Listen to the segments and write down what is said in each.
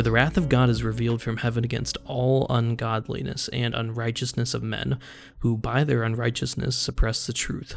For the wrath of God is revealed from heaven against all ungodliness and unrighteousness of men, who by their unrighteousness suppress the truth.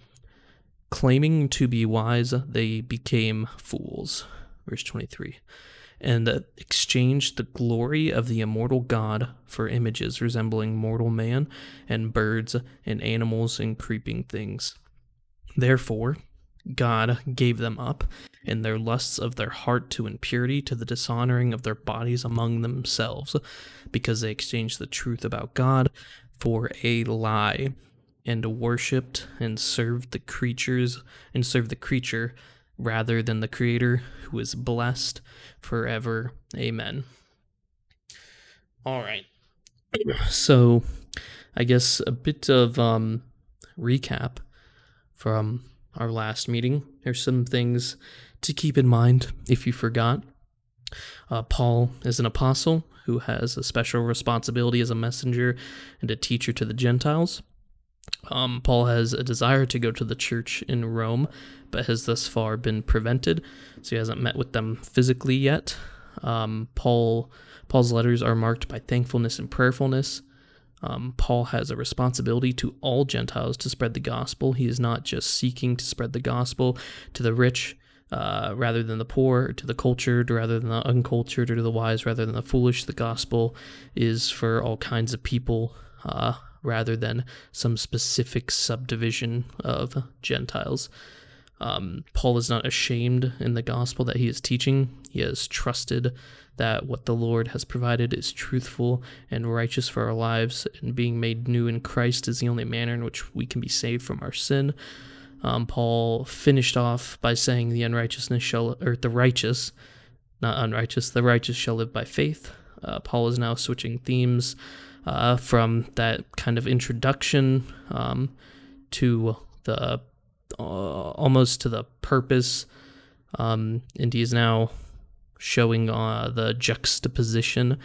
Claiming to be wise, they became fools. Verse 23. And exchanged the glory of the immortal God for images resembling mortal man, and birds, and animals, and creeping things. Therefore, God gave them up in their lusts of their heart to impurity, to the dishonoring of their bodies among themselves, because they exchanged the truth about God for a lie and worshipped and served the creatures and served the creature rather than the creator who is blessed forever. Amen. All right. So i guess a bit of um recap from our last meeting. There's some things to keep in mind if you forgot. Uh, paul is an apostle who has a special responsibility as a messenger and a teacher to the gentiles um, Paul has a desire to go to the church in Rome, but has thus far been prevented, so he hasn't met with them physically yet. Um, Paul Paul's letters are marked by thankfulness and prayerfulness. Um, Paul has a responsibility to all Gentiles to spread the gospel. He is not just seeking to spread the gospel to the rich uh, rather than the poor, to the cultured rather than the uncultured, or to the wise rather than the foolish. The gospel is for all kinds of people. Uh, rather than some specific subdivision of Gentiles. Um, Paul is not ashamed in the gospel that he is teaching. He has trusted that what the Lord has provided is truthful and righteous for our lives, and being made new in Christ is the only manner in which we can be saved from our sin. Um, Paul finished off by saying, "The unrighteousness shall, or the righteous, not unrighteous, the righteous shall live by faith." Uh, Paul is now switching themes uh, from that kind of introduction um, to the uh, almost to the purpose. Um, and he is now showing uh, the juxtaposition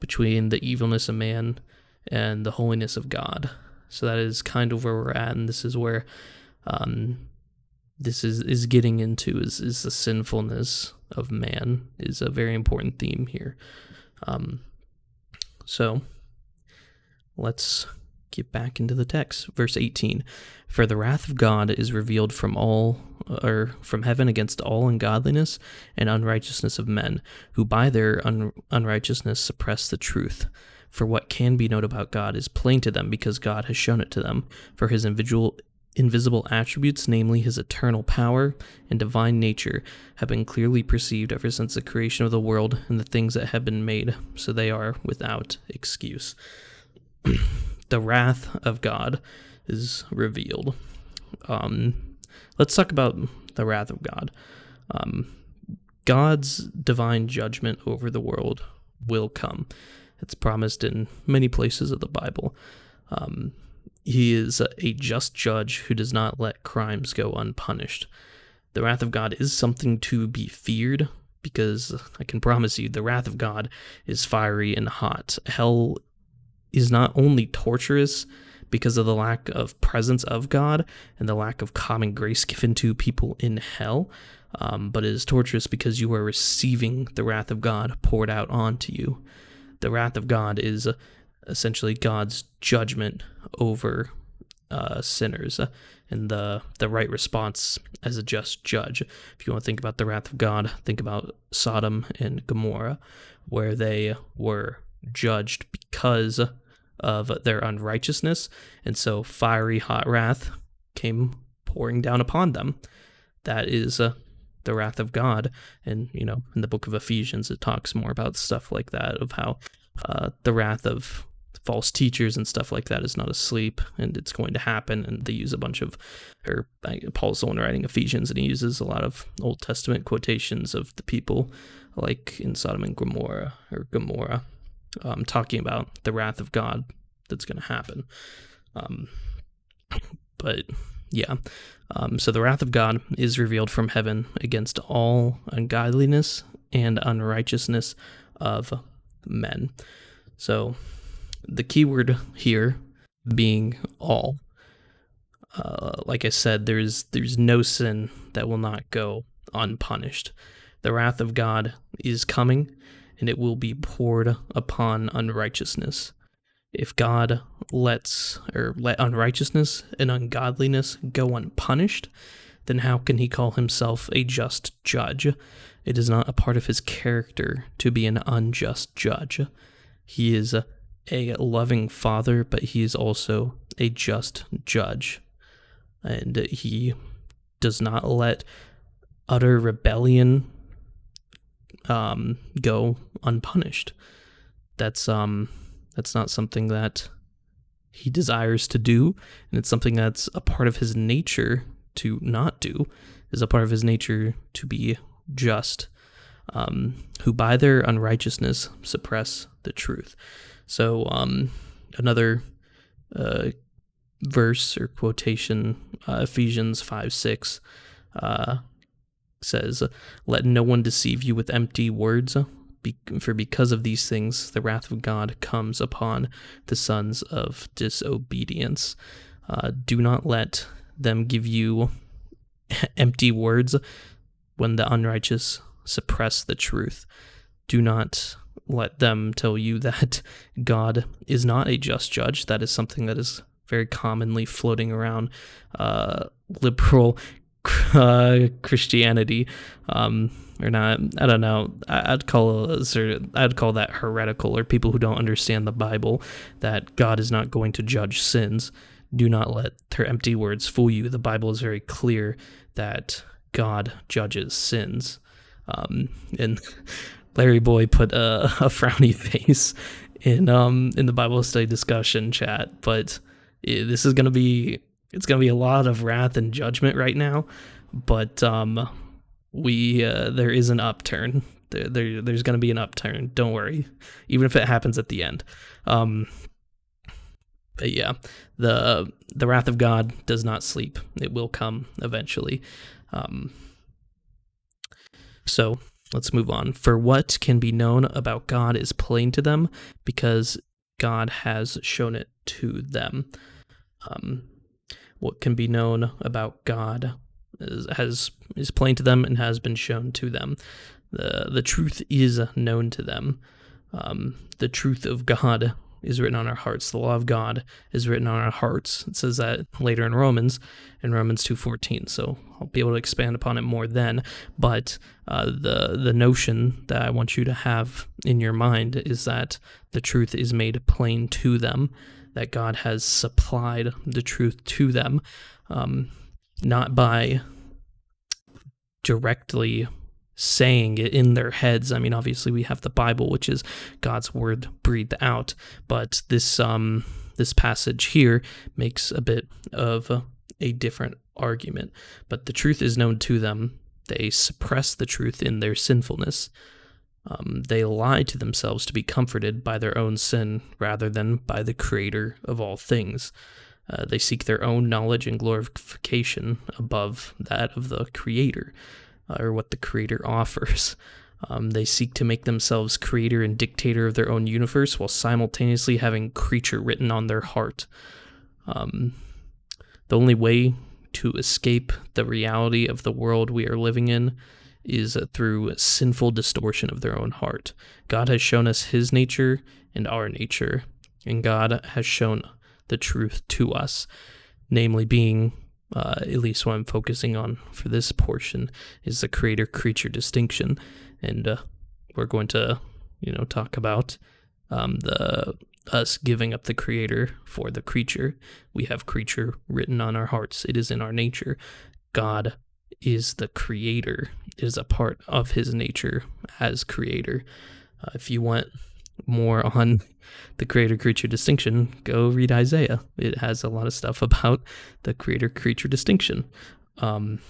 between the evilness of man and the holiness of God. So that is kind of where we're at, and this is where um, this is is getting into is is the sinfulness of man is a very important theme here. Um, so Let's get back into the text. Verse 18 For the wrath of God is revealed from all or from heaven against all ungodliness and unrighteousness of men, who by their un- unrighteousness suppress the truth. For what can be known about God is plain to them because God has shown it to them. For his individual invisible attributes, namely his eternal power and divine nature, have been clearly perceived ever since the creation of the world and the things that have been made, so they are without excuse. the wrath of God is revealed. Um, let's talk about the wrath of God. Um, God's divine judgment over the world will come. It's promised in many places of the Bible. Um, he is a just judge who does not let crimes go unpunished. The wrath of God is something to be feared because I can promise you the wrath of God is fiery and hot. Hell is not only torturous because of the lack of presence of God and the lack of common grace given to people in hell, um, but it is torturous because you are receiving the wrath of God poured out onto you. The wrath of God is essentially God's judgment over uh, sinners uh, and the the right response as a just judge. If you want to think about the wrath of God, think about Sodom and Gomorrah, where they were judged because of their unrighteousness, and so fiery hot wrath came pouring down upon them. That is uh, the wrath of God, and you know, in the book of Ephesians, it talks more about stuff like that of how uh, the wrath of false teachers and stuff like that is not asleep and it's going to happen. And they use a bunch of or paul's the one writing ephesians and he uses a lot of old testament quotations of the people like in sodom and gomorrah or gomorrah um, talking about the wrath of god that's going to happen um, but yeah um, so the wrath of god is revealed from heaven against all ungodliness and unrighteousness of men so the keyword here being all. Uh, like I said, there's there's no sin that will not go unpunished. The wrath of God is coming, and it will be poured upon unrighteousness. If God lets or let unrighteousness and ungodliness go unpunished, then how can he call himself a just judge? It is not a part of his character to be an unjust judge. He is a loving father, but he is also a just judge. And he does not let utter rebellion um, go unpunished. That's um that's not something that he desires to do, and it's something that's a part of his nature to not do, is a part of his nature to be just, um, who by their unrighteousness suppress the truth. So, um, another uh, verse or quotation, uh, Ephesians 5 6, uh, says, Let no one deceive you with empty words, for because of these things the wrath of God comes upon the sons of disobedience. Uh, do not let them give you empty words when the unrighteous suppress the truth. Do not let them tell you that God is not a just judge. That is something that is very commonly floating around uh, liberal uh, Christianity, um, or not. I don't know. I'd call I'd call that heretical, or people who don't understand the Bible. That God is not going to judge sins. Do not let their empty words fool you. The Bible is very clear that God judges sins. Um, and Larry Boy put a, a frowny face in um in the Bible study discussion chat, but this is gonna be it's gonna be a lot of wrath and judgment right now, but um we uh, there is an upturn. There, there there's gonna be an upturn. Don't worry, even if it happens at the end. Um, but yeah, the the wrath of God does not sleep. It will come eventually. Um, so Let's move on. For what can be known about God is plain to them because God has shown it to them. Um, what can be known about God is, has is plain to them and has been shown to them. the The truth is known to them. Um, the truth of God is written on our hearts. The law of God is written on our hearts. It says that later in Romans, in Romans 2:14. So I'll be able to expand upon it more then. But uh, the the notion that I want you to have in your mind is that the truth is made plain to them, that God has supplied the truth to them, um, not by directly saying it in their heads. I mean, obviously we have the Bible, which is God's word breathed out, but this um this passage here makes a bit of a, different argument. But the truth is known to them. They suppress the truth in their sinfulness. Um, they lie to themselves to be comforted by their own sin rather than by the Creator of all things. Uh, they seek their own knowledge and glorification above that of the Creator uh, or what the creator offers. Um, they seek to make themselves creator and dictator of their own universe while simultaneously having creature written on their heart. Um, the only way to escape the reality of the world we are living in is through sinful distortion of their own heart. God has shown us his nature and our nature, and God has shown the truth to us, namely being uh, at least what I'm focusing on for this portion, is the creator creature distinction. And uh, we're going to, you know, talk about um, the us giving up the creator for the creature. We have creature written on our hearts, it is in our nature. God is the creator, is a part of his nature as creator. Uh, if you want more on the creator creature distinction, go read Isaiah. It has a lot of stuff about the creator creature distinction. Um,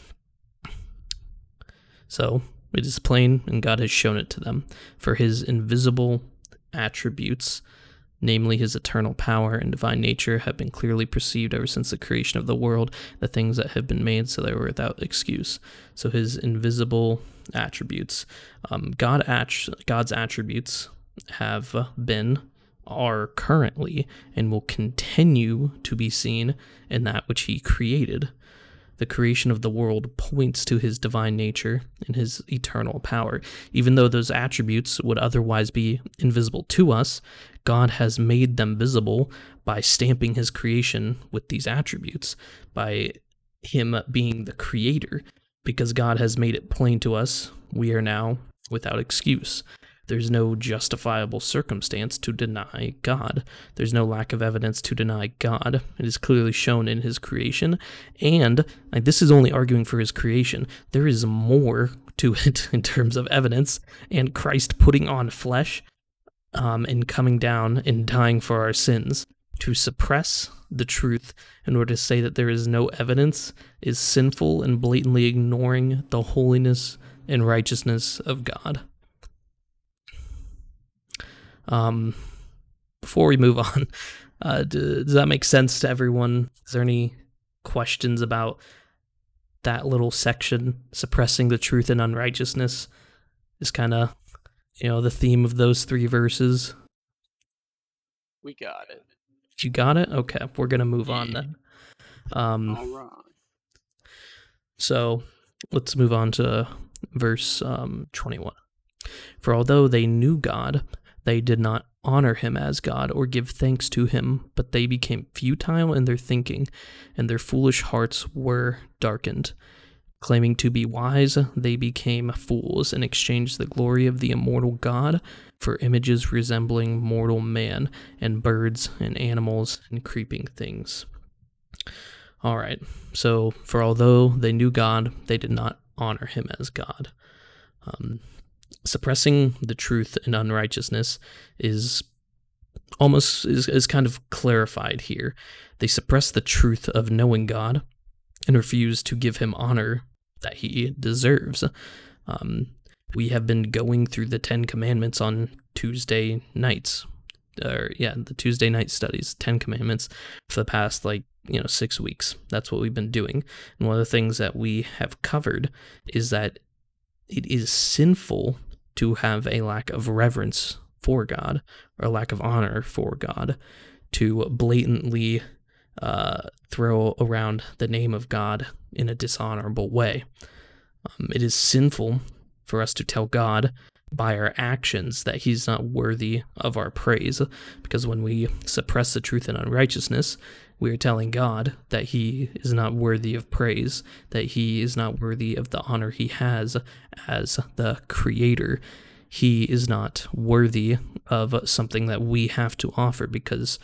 so it is plain, and God has shown it to them. For his invisible attributes, namely his eternal power and divine nature, have been clearly perceived ever since the creation of the world, the things that have been made so they were without excuse. So his invisible attributes, um, God at- God's attributes have been, are currently, and will continue to be seen in that which he created. The creation of the world points to his divine nature and his eternal power. Even though those attributes would otherwise be invisible to us, God has made them visible by stamping his creation with these attributes, by him being the creator. Because God has made it plain to us, we are now without excuse. There's no justifiable circumstance to deny God. There's no lack of evidence to deny God. It is clearly shown in his creation. And this is only arguing for his creation. There is more to it in terms of evidence. And Christ putting on flesh um, and coming down and dying for our sins to suppress the truth in order to say that there is no evidence is sinful and blatantly ignoring the holiness and righteousness of God. Um, before we move on, uh, does that make sense to everyone? Is there any questions about that little section, suppressing the truth and unrighteousness? Is kind of, you know, the theme of those three verses. We got it. You got it? Okay, we're gonna move on then. Um, All right. So let's move on to verse um, 21. For although they knew God, they did not honor him as God or give thanks to him, but they became futile in their thinking, and their foolish hearts were darkened. Claiming to be wise, they became fools and exchanged the glory of the immortal God for images resembling mortal man, and birds, and animals, and creeping things. All right, so for although they knew God, they did not honor him as God. Um, suppressing the truth and unrighteousness is almost is, is kind of clarified here. They suppress the truth of knowing God and refuse to give him honor that he deserves. Um, we have been going through the Ten Commandments on Tuesday nights, or yeah, the Tuesday night studies, Ten Commandments, for the past like you know six weeks. That's what we've been doing, and one of the things that we have covered is that it is sinful to have a lack of reverence for God or a lack of honor for God, to blatantly uh, throw around the name of God in a dishonorable way. Um, it is sinful for us to tell God by our actions that he's not worthy of our praise, because when we suppress the truth in unrighteousness, we are telling God that he is not worthy of praise, that he is not worthy of the honor he has as the creator. He is not worthy of something that we have to offer because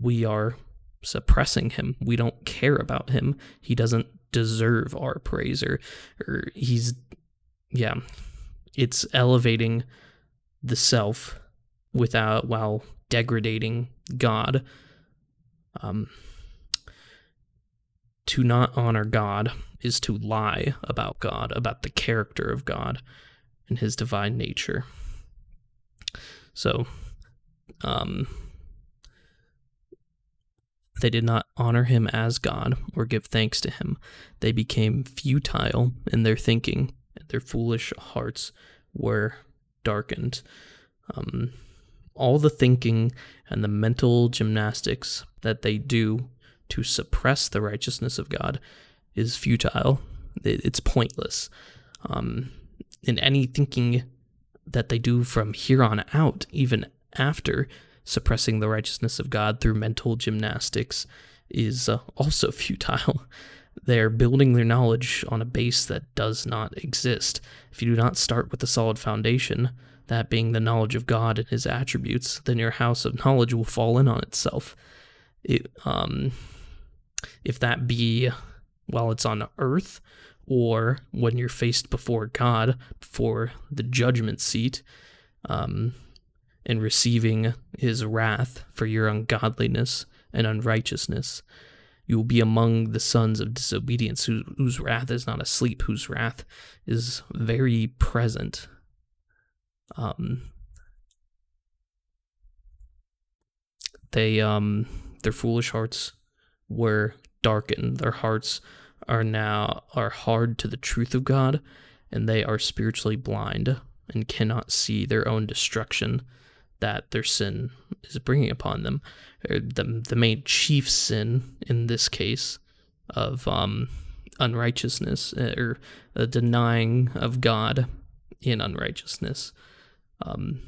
we are suppressing him. We don't care about him. He doesn't deserve our praise or, or he's yeah. It's elevating the self without while degrading God. Um, to not honor God is to lie about God, about the character of God and his divine nature. So, um, they did not honor him as God or give thanks to him. They became futile in their thinking, and their foolish hearts were darkened. Um, all the thinking and the mental gymnastics that they do to suppress the righteousness of God is futile. It's pointless. Um, and any thinking that they do from here on out, even after suppressing the righteousness of God through mental gymnastics, is uh, also futile. They're building their knowledge on a base that does not exist. If you do not start with a solid foundation, that being the knowledge of God and his attributes, then your house of knowledge will fall in on itself. It, um, if that be while it's on earth or when you're faced before God, before the judgment seat, um, and receiving his wrath for your ungodliness and unrighteousness. You will be among the sons of disobedience, whose, whose wrath is not asleep, whose wrath is very present. Um, they um, their foolish hearts were darkened. Their hearts are now are hard to the truth of God, and they are spiritually blind and cannot see their own destruction that their sin is bringing upon them. The, the main chief sin in this case of um, unrighteousness or a denying of God in unrighteousness, um,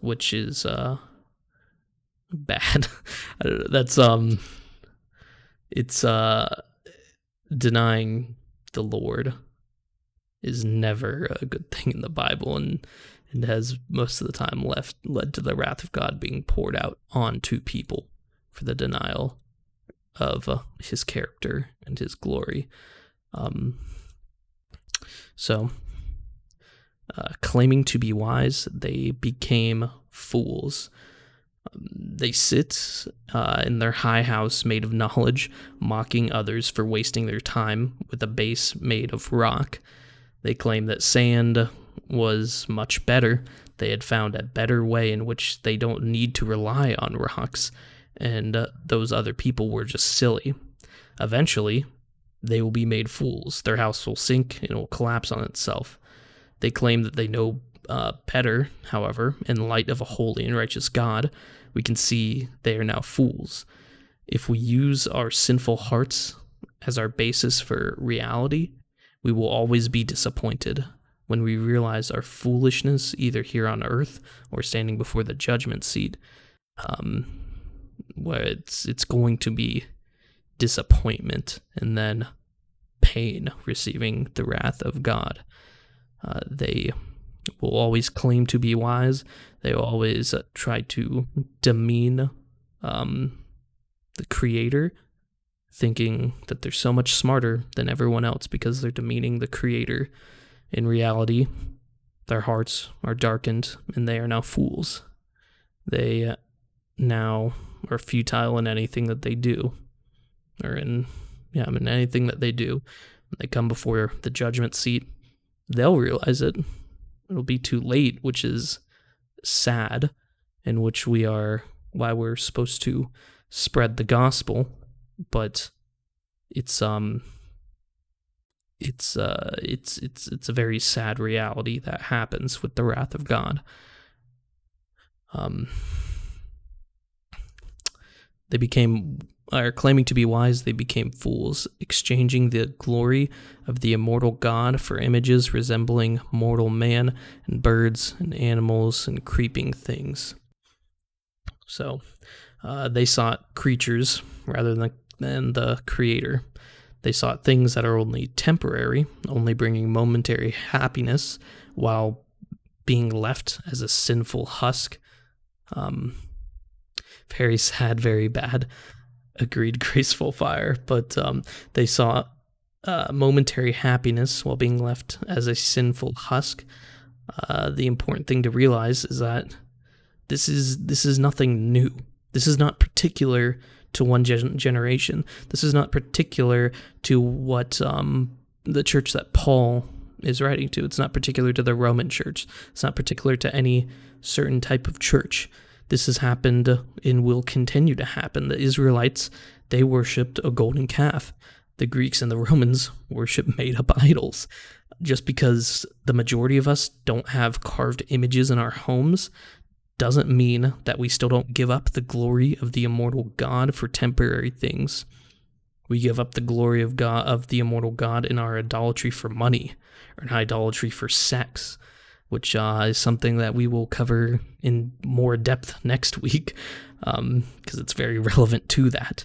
which is uh, bad. That's um, it's uh, denying the Lord is never a good thing in the Bible, and and has most of the time left led to the wrath of God being poured out onto people for the denial of uh, his character and his glory. Um, so, uh, claiming to be wise, they became fools. Um, they sit uh, in their high house made of knowledge, mocking others for wasting their time with a base made of rock. They claim that sand was much better. They had found a better way in which they don't need to rely on rocks, and uh, those other people were just silly. Eventually, they will be made fools. Their house will sink and it will collapse on itself. They claim that they know uh, better, however, in light of a holy and righteous God, we can see they are now fools. If we use our sinful hearts as our basis for reality, we will always be disappointed when we realize our foolishness, either here on earth or standing before the judgment seat, um, where it's it's going to be disappointment and then pain, receiving the wrath of God. Uh, they will always claim to be wise. They always uh, try to demean um, the Creator, thinking that they're so much smarter than everyone else because they're demeaning the Creator in reality, their hearts are darkened and they are now fools. They uh, now are futile in anything that they do, or in, yeah, I mean, anything that they do. They come before the judgment seat, they'll realize it. It'll be too late, which is sad, in which we are, why we're supposed to spread the gospel, but it's, um, it's uh it's it's it's a very sad reality that happens with the wrath of God. Um they became are claiming to be wise, they became fools, exchanging the glory of the immortal God for images resembling mortal man and birds and animals and creeping things. So uh, they sought creatures rather than, than the creator. They sought things that are only temporary, only bringing momentary happiness, while being left as a sinful husk. Um, very sad, very bad. Agreed, graceful fire. But um, they saw uh, momentary happiness while being left as a sinful husk. Uh, the important thing to realize is that this is this is nothing new. This is not particular to one gen- generation. This is not particular to what um, the church that Paul is writing to. It's not particular to the Roman church. It's not particular to any certain type of church. This has happened and will continue to happen. The Israelites, they worshipped a golden calf. The Greeks and the Romans worship made up idols. Just because the majority of us don't have carved images in our homes doesn't mean that we still don't give up the glory of the immortal God for temporary things. We give up the glory of God of the immortal God in our idolatry for money or in idolatry for sex, which uh, is something that we will cover in more depth next week because um, it's very relevant to that.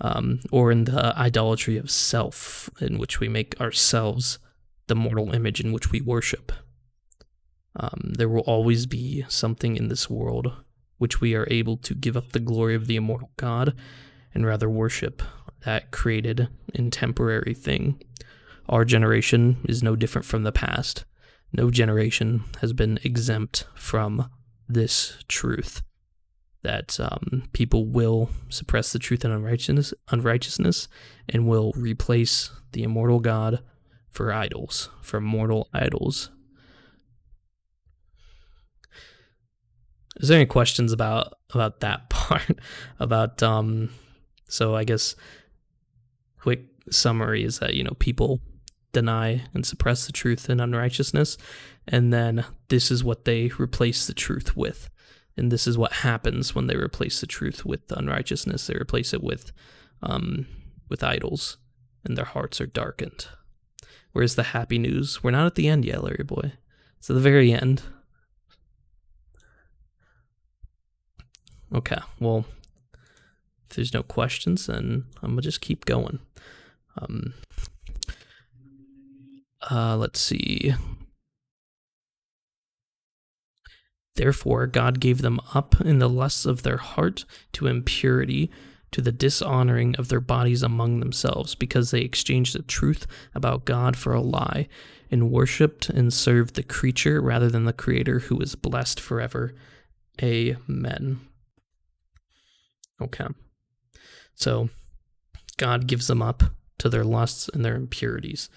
Um, or in the idolatry of self, in which we make ourselves the mortal image in which we worship. Um, there will always be something in this world which we are able to give up the glory of the immortal God and rather worship that created and temporary thing. Our generation is no different from the past. No generation has been exempt from this truth that um, people will suppress the truth and unrighteousness, unrighteousness and will replace the immortal God for idols, for mortal idols. Is there any questions about about that part? about um so I guess quick summary is that you know people deny and suppress the truth and unrighteousness and then this is what they replace the truth with. And this is what happens when they replace the truth with unrighteousness. They replace it with um with idols and their hearts are darkened. Where's the happy news? We're not at the end yet larry boy. It's at the very end. Okay well if there's no questions then i'm gonna just keep going. Um uh let's see Therefore, God gave them up in the lusts of their heart to impurity, to the dishonoring of their bodies among themselves, because they exchanged the truth about God for a lie, and worshipped and served the creature rather than the Creator who is blessed forever. Amen. Okay. So, God gives them up to their lusts and their impurities.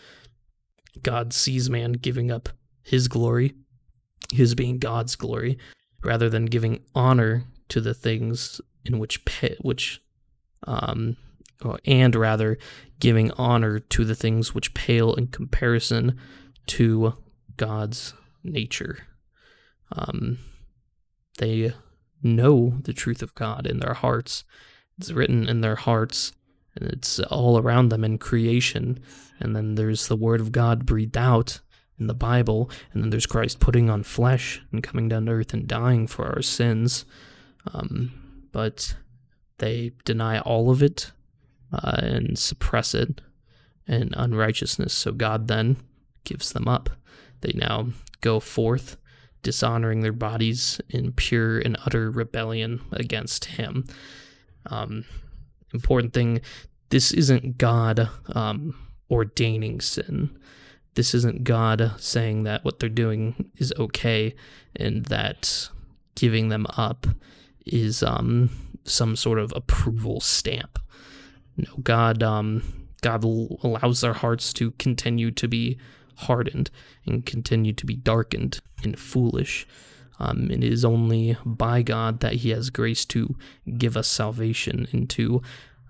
God sees man giving up his glory his being God's glory, rather than giving honor to the things in which which um and rather giving honor to the things which pale in comparison to God's nature. Um, they know the truth of God in their hearts. It's written in their hearts, and it's all around them in creation. And then there's the Word of God breathed out in the Bible, and then there's Christ putting on flesh and coming down to earth and dying for our sins. Um, but they deny all of it uh, and suppress it in unrighteousness. So God then gives them up. They now go forth, dishonoring their bodies in pure and utter rebellion against Him. Um, important thing this isn't God um, ordaining sin this isn't God saying that what they're doing is okay and that giving them up is um, some sort of approval stamp. No, God um, God allows their hearts to continue to be hardened and continue to be darkened and foolish. Um, it is only by God that He has grace to give us salvation and to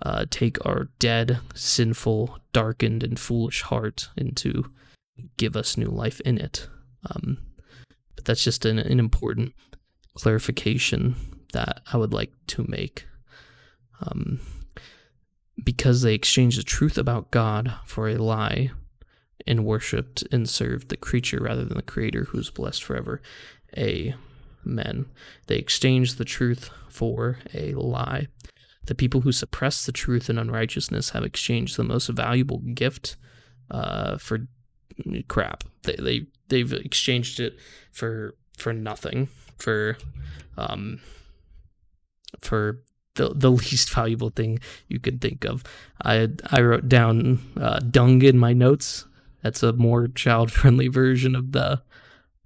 uh, take our dead, sinful, darkened, and foolish heart and to give us new life in it. Um, but that's just an, an, important clarification that I would like to make. Um, because they exchanged the truth about God for a lie and worshipped and served the creature rather than the creator who is blessed forever. Amen. They exchange the truth for a lie. The people who suppress the truth in unrighteousness have exchanged the most valuable gift uh, for crap. They they they've exchanged it for for nothing for um for the the least valuable thing you could think of. I I wrote down uh, dung in my notes. That's a more child friendly version of the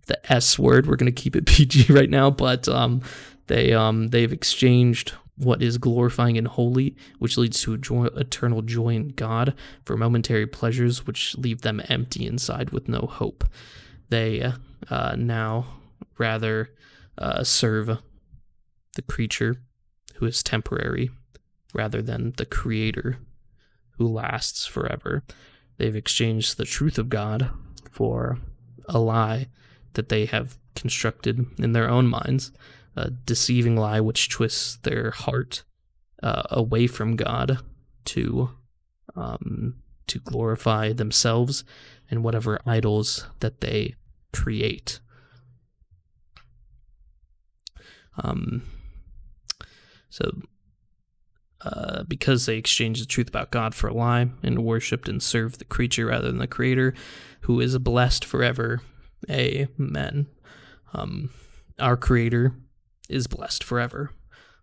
the S word. We're gonna keep it PG right now, but um they um they've exchanged what is glorifying and holy, which leads to joy, eternal joy in God, for momentary pleasures which leave them empty inside with no hope. They uh, now rather uh, serve the creature who is temporary rather than the creator who lasts forever. They've exchanged the truth of God for a lie that they have constructed in their own minds a deceiving lie which twists their heart uh, away from God to um, to glorify themselves and whatever idols that they create. Um, so, uh, because they exchanged the truth about God for a lie and worshipped and served the creature rather than the Creator, who is blessed forever. Amen. Um, our Creator is blessed forever.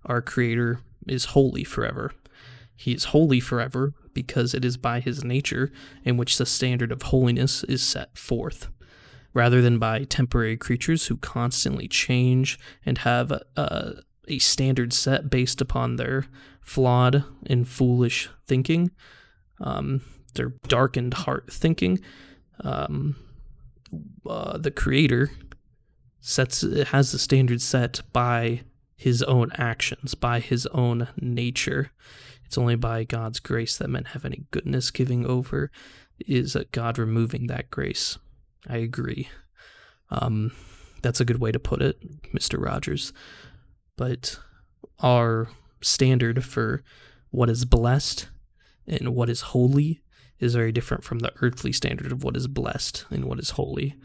Our Creator is holy forever. He is holy forever because it is by his nature in which the standard of holiness is set forth. rather than by temporary creatures who constantly change and have a, a standard set based upon their flawed and foolish thinking, um, their darkened heart thinking. Um, uh, the creator sets has the standard set by his own actions, by his own nature. It's only by God's grace that men have any goodness giving over. Is God removing that grace? I agree. Um, that's a good way to put it, Mr. Rogers. But our standard for what is blessed and what is holy is very different from the earthly standard of what is blessed and what is holy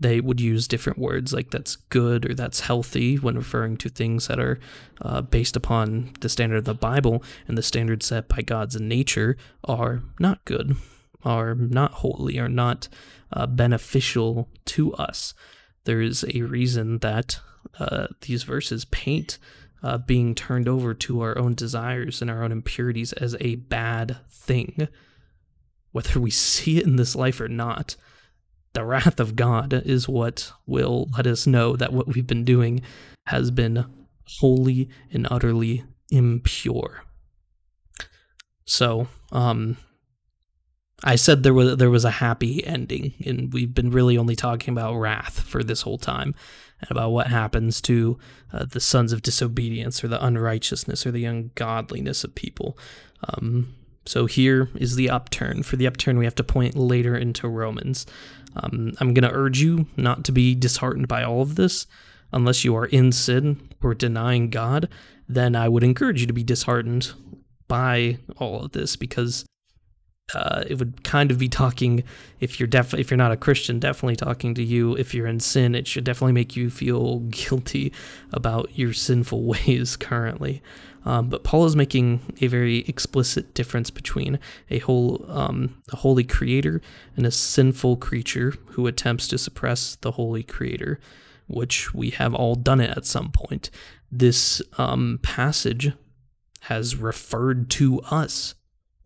they would use different words like that's good or that's healthy when referring to things that are uh, based upon the standard of the Bible and the standards set by God's nature are not good, are not holy, are not uh, beneficial to us. There is a reason that uh, these verses paint uh, being turned over to our own desires and our own impurities as a bad thing, whether we see it in this life or not the wrath of God is what will let us know that what we've been doing has been wholly and utterly impure. So, um, I said there was there was a happy ending, and we've been really only talking about wrath for this whole time, and about what happens to uh, the sons of disobedience, or the unrighteousness, or the ungodliness of people. Um, so here is the upturn. For the upturn, we have to point later into Romans. Um, I'm going to urge you not to be disheartened by all of this. Unless you are in sin or denying God, then I would encourage you to be disheartened by all of this because uh, it would kind of be talking if you're def- if you're not a Christian, definitely talking to you. If you're in sin, it should definitely make you feel guilty about your sinful ways currently. Um, but Paul is making a very explicit difference between a whole um, a holy creator and a sinful creature who attempts to suppress the holy creator, which we have all done it at some point. This um, passage has referred to us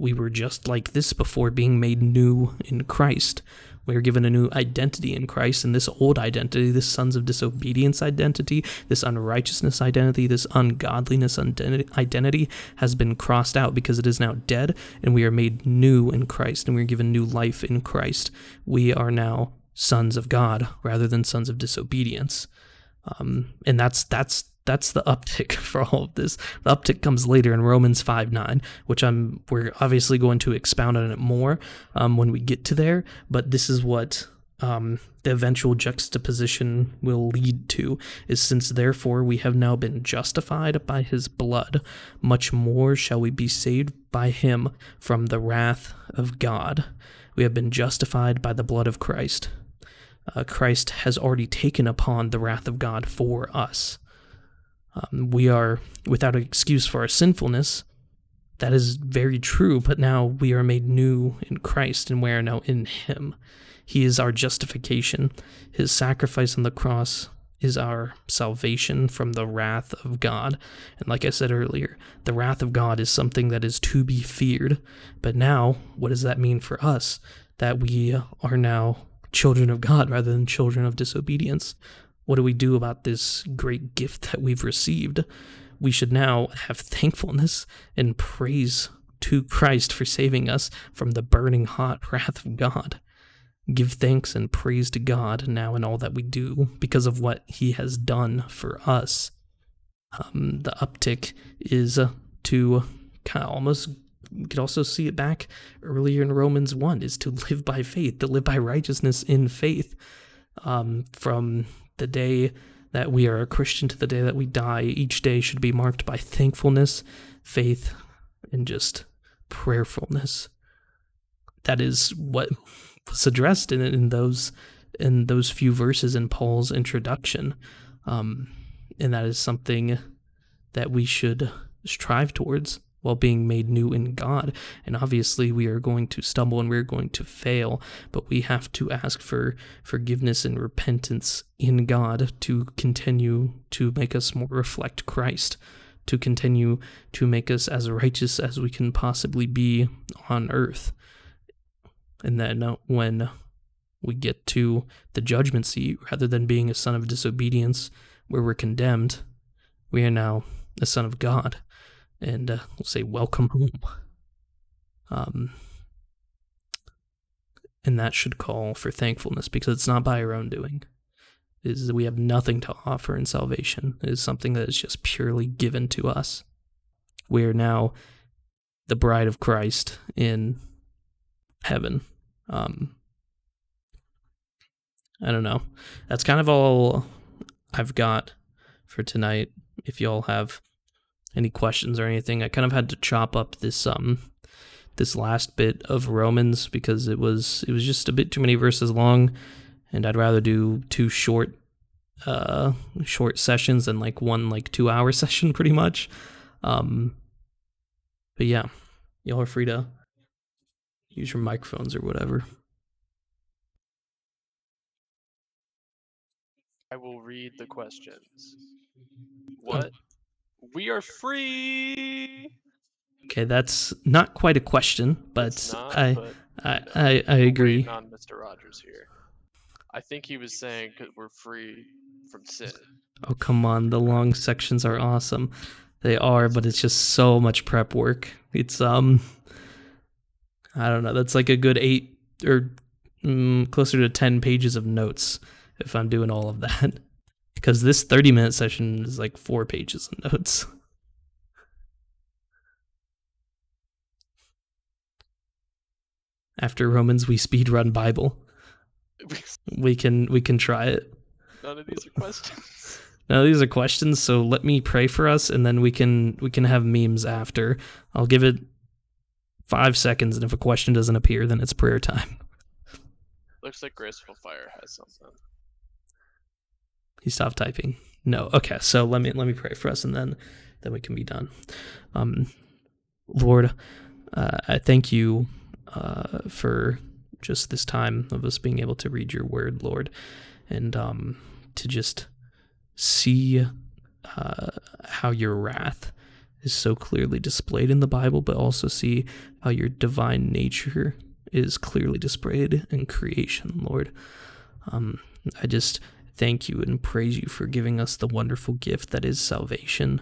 we were just like this before being made new in Christ. We are given a new identity in Christ, and this old identity, this sons of disobedience identity, this unrighteousness identity, this ungodliness identity, has been crossed out because it is now dead, and we are made new in Christ, and we are given new life in Christ. We are now sons of God rather than sons of disobedience. Um, and that's that's that's the uptick for all of this. The uptick comes later in Romans 5 9, which I'm we're obviously going to expound on it more um, when we get to there. But this is what um, the eventual juxtaposition will lead to is since therefore we have now been justified by his blood, much more shall we be saved by him from the wrath of God. We have been justified by the blood of Christ. Uh, Christ has already taken upon the wrath of God for us. Um, we are without excuse for our sinfulness. That is very true, but now we are made new in Christ and we are now in Him. He is our justification. His sacrifice on the cross is our salvation from the wrath of God. And like I said earlier, the wrath of God is something that is to be feared. But now, what does that mean for us? That we are now children of God rather than children of disobedience. What do we do about this great gift that we've received? We should now have thankfulness and praise to Christ for saving us from the burning hot wrath of God. Give thanks and praise to God now in all that we do because of what He has done for us. Um, the uptick is uh, to kind of almost you could also see it back earlier in Romans 1 is to live by faith, to live by righteousness in faith. Um, from the day that we are a Christian to the day that we die, each day should be marked by thankfulness, faith, and just prayerfulness. That is what was addressed in, in those in those few verses in Paul's introduction, um, and that is something that we should strive towards while being made new in God. And obviously, we are going to stumble and we're going to fail, but we have to ask for forgiveness and repentance in God to continue to make us more reflect Christ, to continue to make us as righteous as we can possibly be on earth. And then uh, when we get to the judgment seat rather than being a son of disobedience where we're condemned. We are now a son of God, and uh, we'll say, "Welcome home." Um, and that should call for thankfulness because it's not by our own doing. It is we have nothing to offer in salvation. It is something that is just purely given to us. We are now the bride of Christ in heaven. Um, I don't know. That's kind of all I've got for tonight. If y'all have any questions or anything, I kind of had to chop up this um this last bit of Romans because it was it was just a bit too many verses long, and I'd rather do two short uh short sessions than like one like two hour session pretty much. Um, but yeah, y'all are free to use your microphones or whatever. I will read the questions. What? We are free. Okay, that's not quite a question, but not, I, but I, I I agree. on Mr. Rogers here. I think he was saying 'cause we're free from sin. Oh come on, the long sections are awesome. They are, but it's just so much prep work. It's um, I don't know. That's like a good eight or mm, closer to ten pages of notes if I'm doing all of that. Because this thirty minute session is like four pages of notes. After Romans, we speed run Bible. We can we can try it. None of these are questions. Now these are questions, so let me pray for us, and then we can we can have memes after. I'll give it five seconds, and if a question doesn't appear, then it's prayer time. Looks like Graceful Fire has something. He stopped typing. No, okay. So let me let me pray for us, and then then we can be done. Um, Lord, uh, I thank you uh, for just this time of us being able to read your word, Lord, and um, to just see uh, how your wrath is so clearly displayed in the Bible, but also see how your divine nature is clearly displayed in creation, Lord. Um, I just thank you and praise you for giving us the wonderful gift that is salvation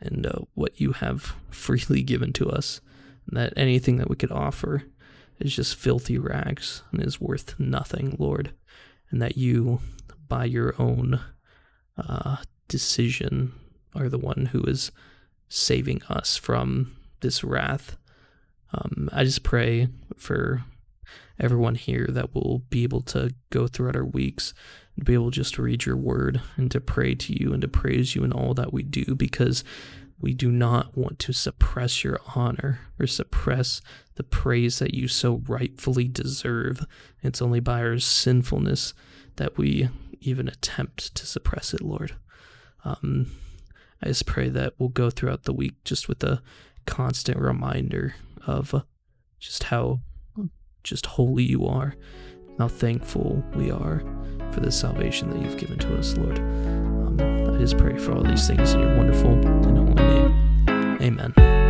and uh, what you have freely given to us. And that anything that we could offer is just filthy rags and is worth nothing, Lord. And that you, by your own uh, decision, are the one who is saving us from this wrath. Um, I just pray for everyone here that will be able to go throughout our weeks and be able just to read your word and to pray to you and to praise you in all that we do because we do not want to suppress your honor or suppress the praise that you so rightfully deserve. It's only by our sinfulness that we even attempt to suppress it, Lord. Um, I just pray that we'll go throughout the week just with a constant reminder of just how just holy you are, how thankful we are for the salvation that you've given to us, Lord. Um, I just pray for all these things in your wonderful and holy name. Amen.